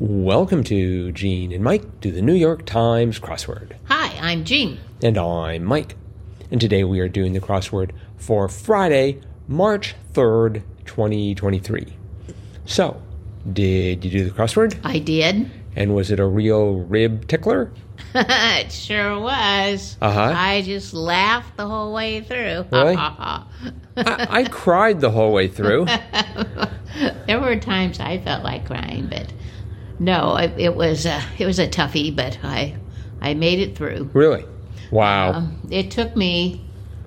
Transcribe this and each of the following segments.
Welcome to Gene and Mike do the New York Times crossword. Hi, I'm Jean. And I'm Mike. And today we are doing the crossword for Friday, March 3rd, 2023. So, did you do the crossword? I did. And was it a real rib tickler? it sure was. Uh-huh. I just laughed the whole way through. Really? I, I cried the whole way through. there were times I felt like crying, but no, it, it was a, it was a toughie, but I I made it through. Really? Wow. Um, it took me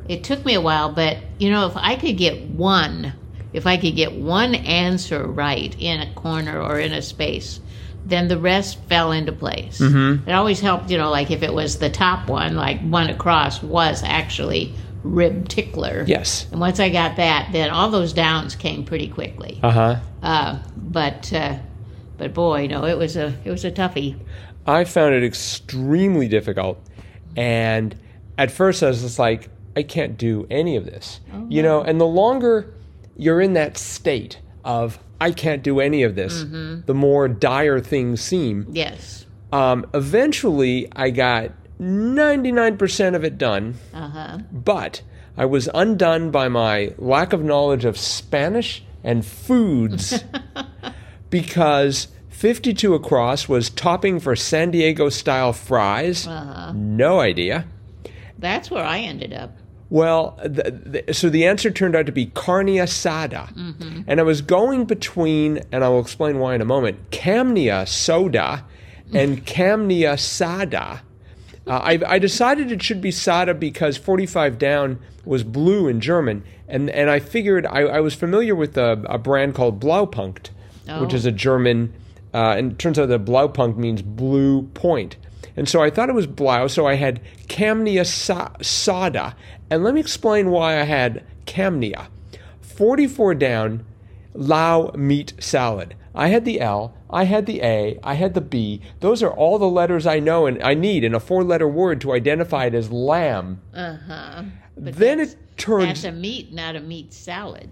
it took me a while, but you know, if I could get one, if I could get one answer right in a corner or in a space, then the rest fell into place. Mm-hmm. It always helped, you know, like if it was the top one, like one across was actually rib tickler. Yes. And once I got that, then all those downs came pretty quickly. Uh-huh. Uh, but uh, but boy, no, it was a it was a toughie. I found it extremely difficult. And at first I was just like, I can't do any of this. Oh, you know, and the longer you're in that state of I can't do any of this, Mm-hmm. the more dire things seem. Yes. Um, eventually, I got 99% of it done, Uh huh. but I was undone by my lack of knowledge of Spanish and foods because 52 across was topping for San Diego style fries. Uh-huh. No idea. That's where I ended up. Well, the, the, so the answer turned out to be carne asada. And I was going between, and I will explain why in a moment, Camnia soda and Camnia sada. Uh, I, I decided it should be sada because 45 down was blue in German. And, and I figured I, I was familiar with a, a brand called Blaupunkt, which Oh. is a German, uh, and it turns out that Blaupunkt means blue point. And so I thought it was Blau, so I had Camnia sa- Sada. And let me explain why I had Camnia. 44 down, Lao meat salad. I had the L, I had the A, I had the B. Those are all the letters I know and I need in a four letter word to identify it as lamb. Uh huh. Then it turns. That's a meat, not a meat salad.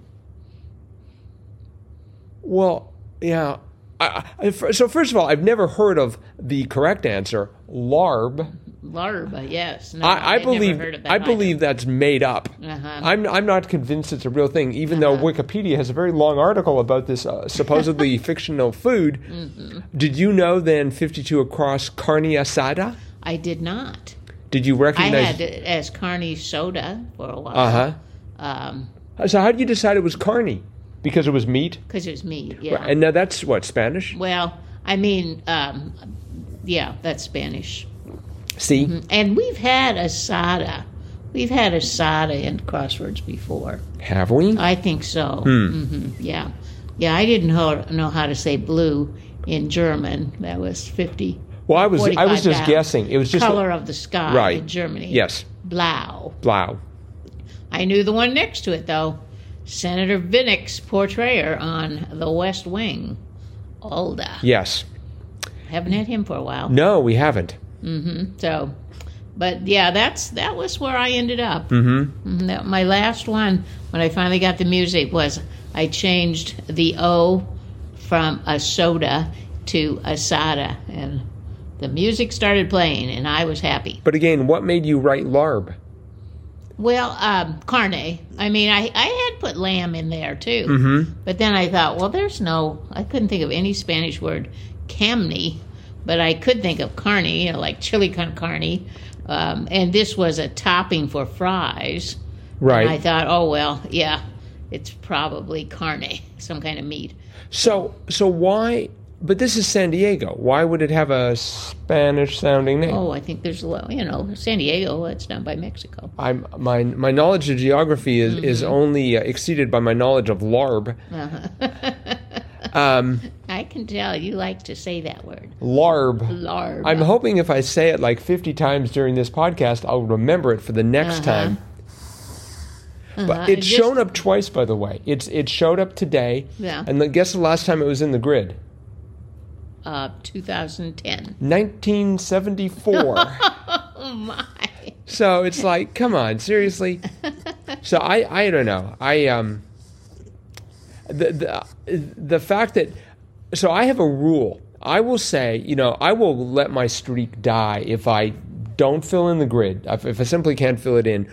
Well, yeah. I, I, so first of all, I've never heard of the correct answer, larb. Larb, yes. No, I, I believe heard of that I either. believe that's made up. Uh-huh. I'm I'm not convinced it's a real thing, even though Wikipedia has a very long article about this uh, supposedly fictional food. Mm-hmm. Did you know then 52 across carne asada? I did not. Did you I recognize? had it as carne soda for a while. Uh huh. Um, So how did you decide it was carne? Because it was meat, because it was meat. Yeah. and now that's what Spanish. well, I mean, um, yeah, that's Spanish. See, And we've had asada. We've had asada in crosswords before. have we? I think so. Hmm. hmm Yeah. Yeah, I didn't know, know how to say blue in German. That was 50. Well, I was I was just guessing. It was just color of the sky Right. in Germany. Yes. Blau. Blau. I knew the one next to it though. Senator Vinick's portrayer on The West Wing. Alda. Yes. Haven't had him for a while. No, we haven't. Mm-hmm. So, but yeah, that's that was where I ended up. Mm-hmm. That, my last one, when I finally got the music, was I changed the O from a soda to a asada, and the music started playing, and I was happy. But again, what made you write larb? Well, um, carne. I mean, I, I had put lamb in there too. Mm-hmm. But then I thought, well, there's no, I couldn't think of any Spanish word, camne, but I could think of carne, you know, like chili con carne. Um, and this was a topping for fries. Right. And I thought, oh, well, yeah, it's probably carne, some kind of meat. So, so why? But this is San Diego. Why would it have a Spanish-sounding name? Oh, I think there's a lot, you know, San Diego, it's down by Mexico. I'm my my knowledge of geography is is Mm-hmm. only uh, exceeded by my knowledge of larb. Uh um, I can tell you like to say that word. larb. Larb. I'm hoping if I say it like 50 times during this podcast, I'll remember it for the next Uh-huh. time. But it's shown up twice, by the way. It's it showed up today. Yeah. And the, guess the last time it was in the grid? Uh, 2010. 1974. Oh my! so it's like, come on, seriously. So I I don't know. I um the the the fact that so I have a rule I will say, you know, I will let my streak die if I don't fill in the grid, if, if I simply can't fill it in.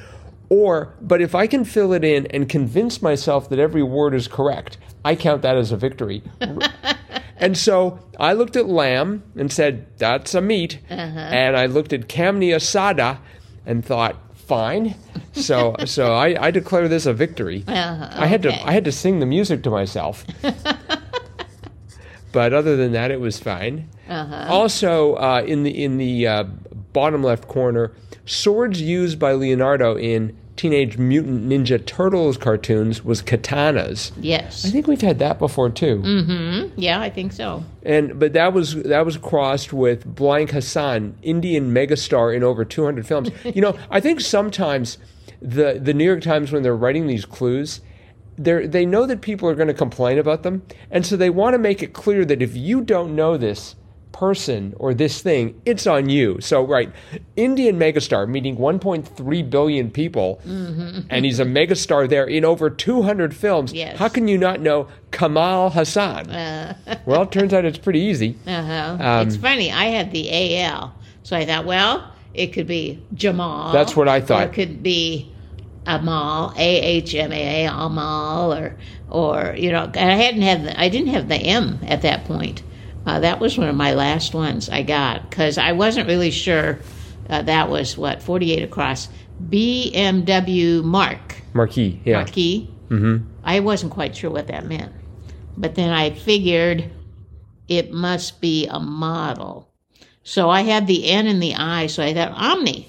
Or, but if I can fill it in and convince myself that every word is correct, I count that as a victory. and so I looked at lamb and said, that's a meat. And I looked at Kamni asada and thought, fine. So, so I, I declare this a victory. Uh-huh, I had to. I had to sing the music to myself. but other than that, it was fine. Uh-huh. Also, uh, in the in the uh, bottom left corner, swords used by Leonardo in Teenage Mutant Ninja Turtles cartoons was katanas. Yes, I think we've had that before too. Mm-hmm. Yeah, I think so. And but that was that was crossed with Blank Haasan, Indian megastar in over 200 films. you know, I think sometimes the the New York Times when they're writing these clues, they they know that people are going to complain about them, and so they want to make it clear that if you don't know this person or this thing, it's on you. So right, Indian megastar meeting 1.3 billion people, and he's a megastar there in over 200 films. Yes. How can you not know Kamal Haasan? well, it turns out it's pretty easy. Uh-huh. Um, it's funny. I had the AL, so I thought, well, it could be Jamal. That's what I thought. it could be Amal, A H M A A, Amal, or or you know, I hadn't had the, I didn't have the M at that point. Uh, that was one of my last ones I got because I wasn't really sure. Uh, that was what 48 across. BMW Mark Marquis, yeah. Marquis. Mm-hmm. I wasn't quite sure what that meant, but then I figured it must be a model. So I had the N and the I, so I thought Omni.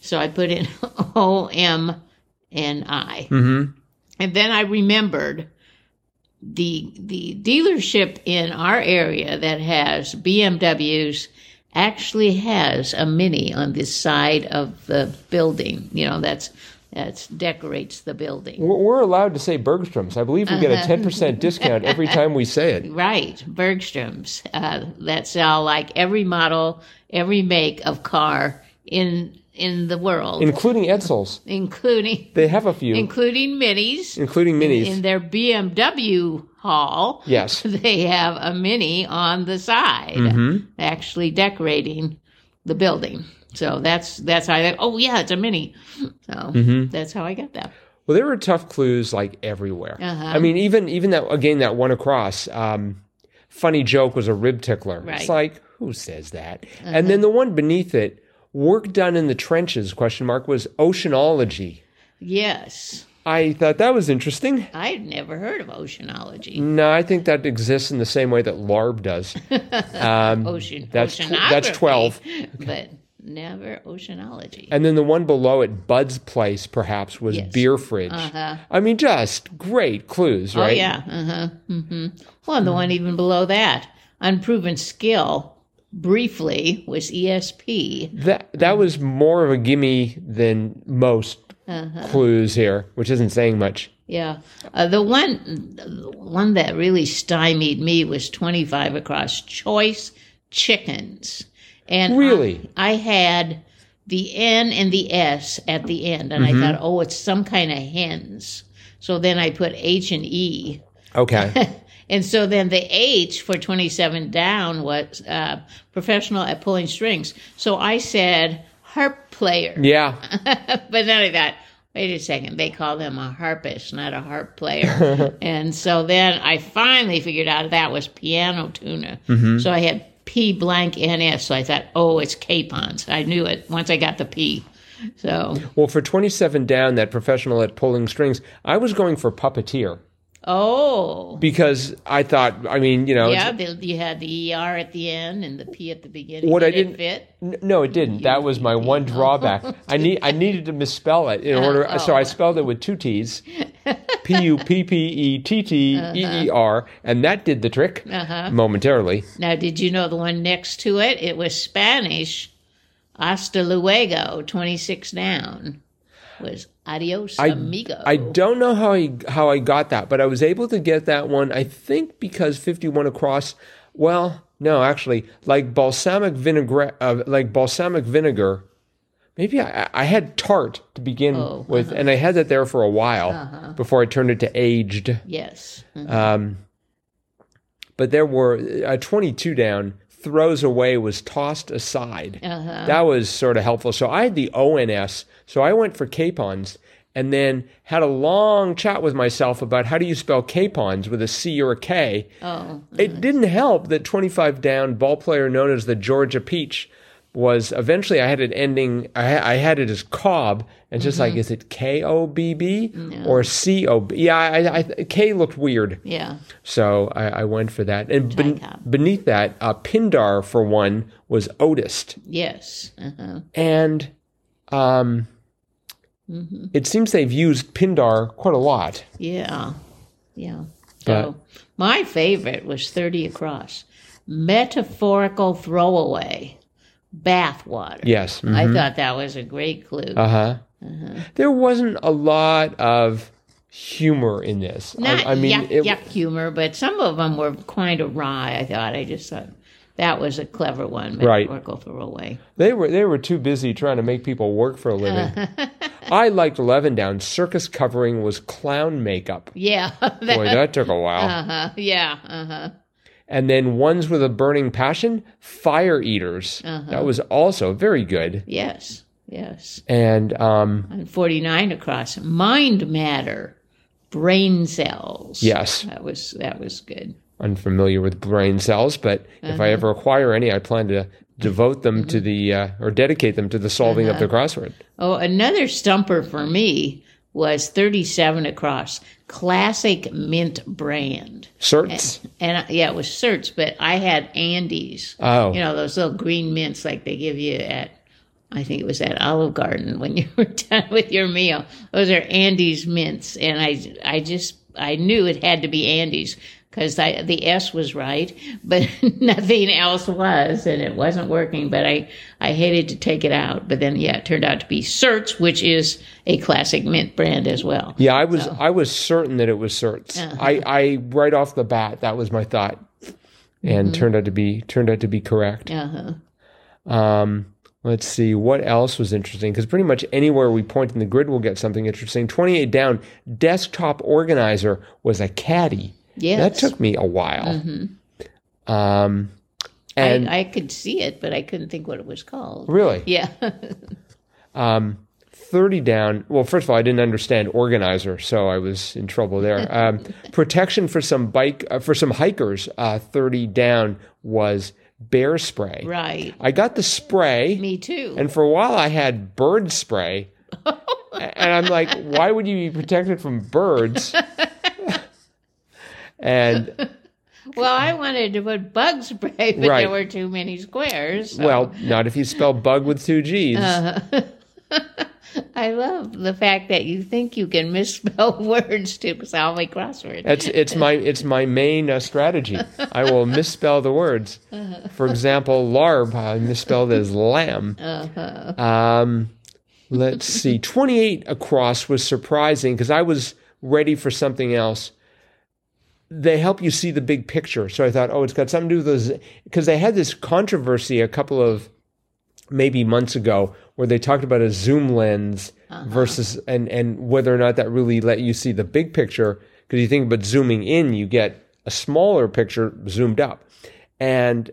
So I put in O M N I, Mm-hmm. and then I remembered the the dealership in our area that has BMWs actually has a mini on this side of the building. You know, that's that's decorates the building. We're we're allowed to say Bergstrom's. I believe we get a 10% discount every time we say it. Right, Bergstrom's uh, that sell like every model, every make of car in in the world, Including Edsels. including They have a few, including minis. including minis. In their BMW hall, yes. they have a mini on the side, Mm-hmm. actually decorating the building. So that's that's how I oh yeah, it's a mini. So Mm-hmm. that's how I got that. Well, there were tough clues like everywhere. Uh-huh. I mean, even even that again that one across. Um, funny joke was a rib tickler. Right. Uh-huh. It's like who says that? And then the one beneath it, work done in the trenches? Question mark was oceanology. Yes, I thought that was interesting. I'd never heard of oceanology. No, I think that exists in the same way that LARB does. Um, Ocean, that's tw- that's 12. but never oceanology. And then the one below it, Bud's Place, perhaps, was Yes. beer fridge. Uh-huh. I mean, just great clues, Oh right? yeah, uh huh. hmm Well, and the one even below that, unproven skill, briefly was ESP. That that was more of a gimme than most Uh-huh. clues here, which isn't saying much. Yeah, uh, the one, the one that really stymied me was twenty five across choice chickens, and Really? I, had the N and the S at the end, and I thought, oh, it's some kind of hens. So then I put H and E. Okay. And so then the H for 27 down was uh, professional at pulling strings. So I said harp player. yeah. but then I thought, wait a second, they call them a harpist, not a harp player. and so then I finally figured out that was piano tuner. So I had P blank NS. So I thought, oh, it's capons. I knew it once I got the P. So, Well, for 27 down, that professional at pulling strings, I was going for puppeteer oh. because I thought, I mean, you know, Yeah, the, you had the ER at the end and the P at the beginning. What I didn't- fit. N- No, it didn't. That was my one drawback. I need I needed to misspell it in order, so I spelled it with two T's, P U P P E T T E E R, and that did the trick momentarily. Now, did you know the one next to it? It was Spanish. Hasta luego, 26 down. Was adios, amigo. I don't know how I how I got that, but I was able to get that one. I think because fifty one across. Well, no, actually, like balsamic vinegar, uh, like balsamic vinegar. Maybe I, I had tart to begin Oh, with, and I had that there for a while before I turned it to aged. yes. Um, but there were a 22 down throws away was tossed aside. Uh-huh. That was sort of helpful. So I had the ONS. So I went for capons and then had a long chat with myself about how do you spell capons with a C or a K. Oh, It didn't help that 25 down ball player known as the Georgia Peach was eventually I had it ending I, I had it as Cobb and just like is it K O B B or C O B yeah I, I, K looked weird yeah. so I, I went for that and ben- beneath that uh, Pindar for one was odist Yes. Uh-huh. and um, Mm-hmm. it seems they've used Pindar quite a lot Yeah. Yeah. But- So my favorite was 30 across. Metaphorical throwaway. Bath water. yes mhm. I thought that was a great clue. Uh huh. There wasn't a lot of humor in this. Not I, I mean, yuck, it, yuck humor, but some of them were kind of wry, I thought. I just thought that was a clever one. Right. Metaphorical throwaway. they were they were too busy trying to make people work for a living. I liked Eleven Down. Circus covering was clown makeup. Yeah. Boy, that took a while. uh-huh. Yeah. Uh-huh. And then ones with a burning passion, fire eaters. That was also very good. Yes. Yes. And um, And 49 across. Mind matter. Brain cells. yes, That was that was good. unfamiliar with brain cells, but if I ever acquire any, I plan to devote them to the uh, or dedicate them to the solving of the crossword. Oh, another stumper for me was 37 across. Classic mint brand. Certs. And I- yeah, it was certs, but I had Andes. Oh. You know, those little green mints like they give you at, I think it was at Olive Garden when you were done with your meal. Those are Andes mints. And I, I just, I knew it had to be Andes because the S was right, but nothing else was, and it wasn't working. But I, I hated to take it out. But then, yeah, it turned out to be Certs, which is a classic mint brand as well. Yeah, I was I was certain that it was certs. Uh-huh. I, I right off the bat that was my thought, and Mm-hmm. turned out to be turned out to be correct. Uh-huh. Um, let's see what else was interesting because pretty much anywhere we point in the grid, we'll get something interesting. Twenty eight down, desktop organizer was a caddy. Yes. That took me a while. Um, and I, I could see it, but I couldn't think what it was called. really, Yeah. um, 30 down. Well, first of all, I didn't understand organizer, so I was in trouble there. Um, protection for some bike, uh, for some hikers, uh, 30 down was bear spray. right. I got the spray, Me too. and for a while I had bird spray. and I'm like, why would you be protected from birds? And well, I wanted to put bug spray, but Right. there were too many squares. so- well, not if you spell bug with two G's. I love the fact that you think you can misspell words to solve a crossword. It's it's my it's my main uh, strategy. I will misspell the words. For example, larb I misspelled as lamb. Um, let's see, twenty eight across was surprising because I was ready for something else. They help you see the big picture, so I thought, oh, it's got something to do with those because they had this controversy a couple of maybe months ago where they talked about a zoom lens versus and and whether or not that really let you see the big picture. Because you think about zooming in you get a smaller picture zoomed up. And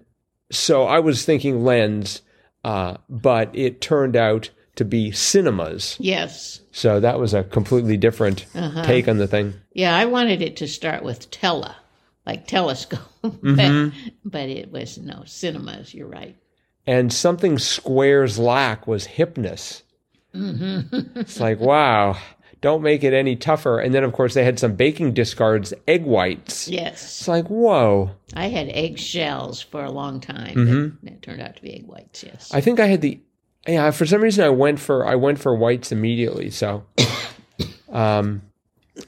so i was thinking lens uh, but it turned out to be cinemas yes. so that was a completely different take on the thing Yeah, I wanted it to start with tele, like telescope, Mm-hmm. but, but it was no cinemas. You're right. and something squares lack was hipness. It's like, wow, don't make it any tougher. And then, of course, they had some baking discards, egg whites. Yes, It's like, whoa. I had eggshells for a long time. Mm-hmm. turned out to be egg whites. Yes. I think I had the, yeah. For some reason, I went for I went for whites immediately. So, um,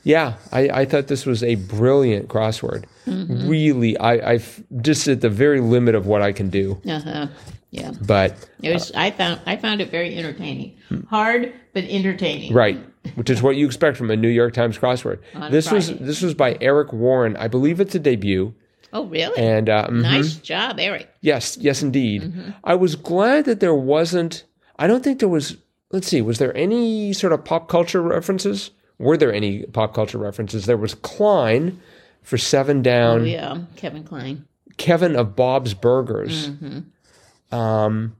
yeah, I, I thought this was a brilliant crossword. Really, I, I've just at the very limit of what I can do. Uh huh. Yeah. But It was. I found. I found it very entertaining. Hard, but entertaining. Right, which is what you expect from a New York Times crossword. On this was this was by Eric Warren. I believe it's a debut. Oh, really? And uh, mhm. nice job, Eric. yes, yes, indeed. I was glad that there wasn't. I don't think there was. Let's see. Was there any sort of pop culture references? Were there any pop culture references? There was Kline, for Seven Down. Oh yeah, Kevin Kline. Kevin of Bob's Burgers. Um,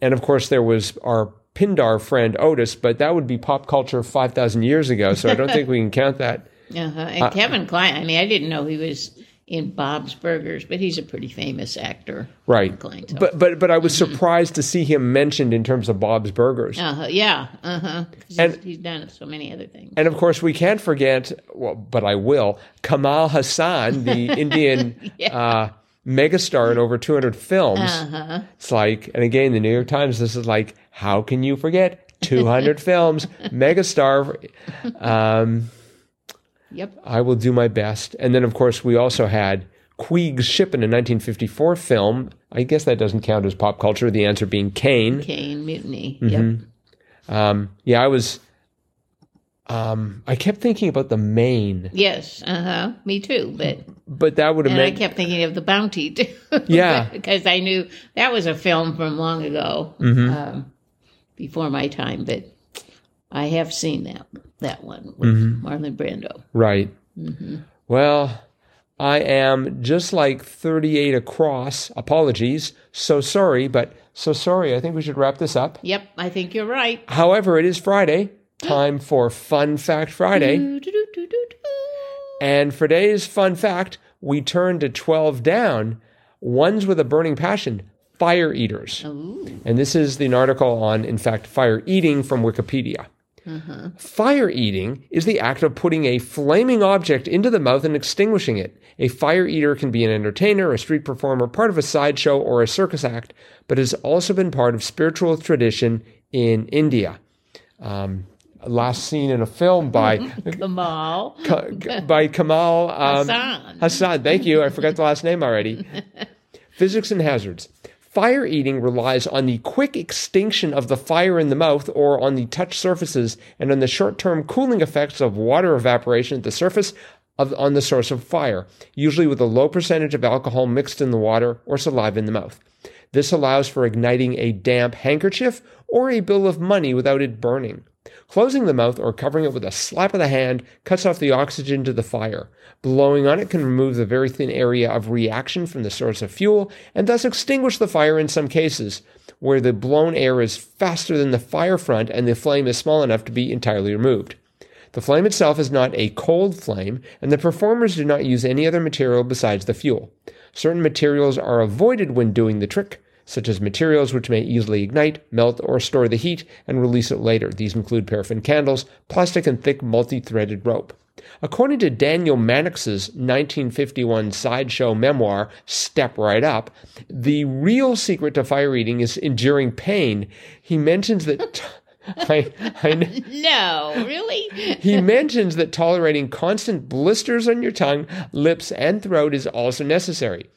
and of course, there was our Pindar friend odist, but that would be pop culture 5,000 years ago, so I don't think we can count that. Uh-huh. And Kevin Kline. I mean, I didn't know he was in Bob's Burgers, but he's a pretty famous actor. Right. But, but, but I was surprised to see him mentioned in terms of Bob's Burgers. Uh-huh. Yeah. Uh-huh. And- he's, he's done so many other things. And of course, we can't forget, well, but I will, Kamal Haasan, the Indian uh, megastar in over 200 films. Uh-huh. It's like, and again, the New York Times, this is like, how can you forget 200 films, megastar? Um, Yep. I will do my best. And then, of course, we also had Queeg's Ship in a 1954 film. I guess that doesn't count as pop culture, the answer being Caine. Caine Mutiny. Mm-hmm. Yep. Um, yeah, I was. Um, I kept thinking about the Maine, Yes. Uh-huh. Me too. But but that would have and I kept thinking of the Bounty too. Yeah. because I knew that was a film from long ago, Mm-hmm. um, before my time. But I have seen that that one with Mm-hmm. Marlon Brando. right. Mm-hmm. Well, I am just like 38 across. Apologies. So sorry, but so sorry. I think we should wrap this up. Yep. I think you're right. However, it is Friday. Time for Fun Fact Friday. And for today's fun fact, we turn to 12 down, ones with a burning passion, fire eaters. Ooh. And this is the article on, in fact, fire eating from Wikipedia. Fire eating is the act of putting a flaming object into the mouth and extinguishing it. A fire eater can be an entertainer, a street performer, part of a sideshow, or a circus act, but has also been part of spiritual tradition in India. Um, last seen in a film by Kamal. Ka- by Kamal um, Haasan. Haasan. Thank you. I forgot the last name already. Physics and hazards. Fire eating relies on the quick extinction of the fire in the mouth or on the touch surfaces and on the short term cooling effects of water evaporation at the surface of, on the source of fire, usually with a low percentage of alcohol mixed in the water or saliva in the mouth. This allows for igniting a damp handkerchief or a bill of money without it burning. Closing the mouth or covering it with a slap of the hand cuts off the oxygen to the fire. Blowing on it can remove the very thin area of reaction from the source of fuel and thus extinguish the fire in some cases, where the blown air is faster than the fire front and the flame is small enough to be entirely removed. The flame itself is not a cold flame, and the performers do not use any other material besides the fuel. Certain materials are avoided when doing the trick, such as materials which may easily ignite, melt, or store the heat and release it later. These include paraffin candles, plastic, and thick multi threaded rope. According to Daniel Mannix's 1951 sideshow memoir, Step Right Up, the real secret to fire eating is enduring pain. He mentions that. I, I, kn- No, really? he mentions that tolerating constant blisters on your tongue, lips, and throat is also necessary.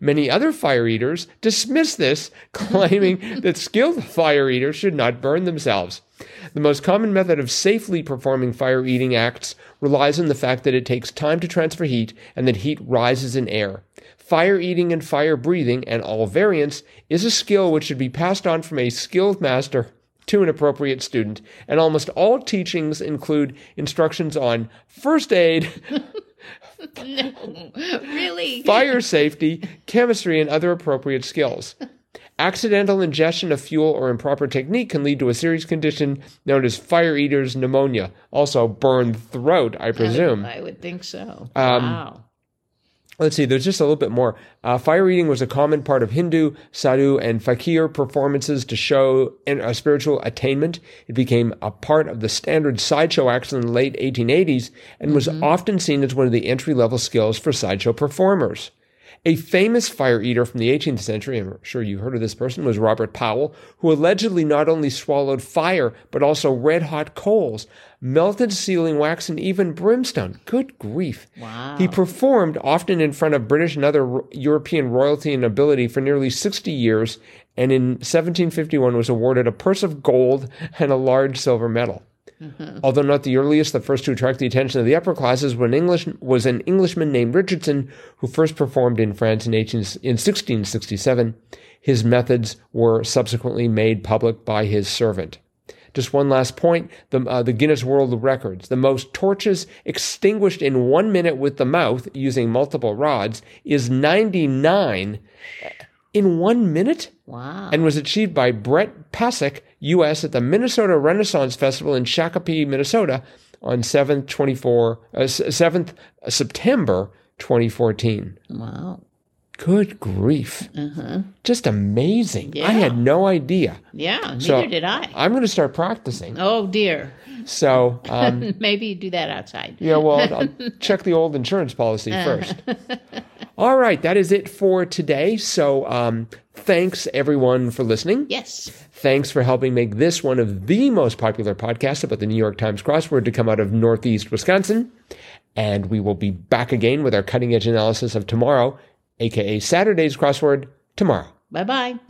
Many other fire eaters dismiss this, claiming that skilled fire eaters should not burn themselves. The most common method of safely performing fire eating acts relies on the fact that it takes time to transfer heat and that heat rises in air. Fire eating and fire breathing, and all variants, is a skill which should be passed on from a skilled master to an appropriate student, and almost all teachings include instructions on first aid, No, really? fire safety, chemistry, and other appropriate skills. Accidental ingestion of fuel or improper technique can lead to a serious condition known as fire eater's pneumonia, also burned throat, I presume. I would think so. Um, wow. Let's see, there's just a little bit more. Uh, fire eating was a common part of Hindu, sadhu, and fakir performances to show a spiritual attainment. It became a part of the standard sideshow acts in the late 1880s and was often seen as one of the entry level skills for sideshow performers. A famous fire eater from the 18th century, I'm sure you heard of this person, was Robert Powell, who allegedly not only swallowed fire, but also red hot coals, melted sealing wax, and even brimstone. Good grief. Wow. He performed often in front of British and other European royalty and nobility for nearly 60 years, and in 1751 was awarded a purse of gold and a large silver medal. Although not the earliest, the first to attract the attention of the upper classes was an, English, was an Englishman named Richardson, who first performed in France in, 18, in 1667. His methods were subsequently made public by his servant. just one last point: the uh, the Guinness World Records, the most torches extinguished in one minute with the mouth using multiple rods, is 99 in one minute Wow. and was achieved by Brett Pasek, U.S., at the Minnesota Renaissance Festival in Shakopee, Minnesota, on 7th, 24, uh, 7th September 2014. wow. Good grief. Uh-huh. Just amazing. I had no idea. Yeah, neither So- did I. I'm going to start practicing. Oh dear. So, um, Maybe you do that outside. yeah, well, I'll check the old insurance policy first. All right, that is it for today. So, um, thanks everyone for listening. Yes. Thanks for helping make this one of the most popular podcasts about the New York Times crossword to come out of Northeast Wisconsin. And we will be back again with our cutting edge analysis of tomorrow, aka Saturday's crossword, tomorrow. Bye bye.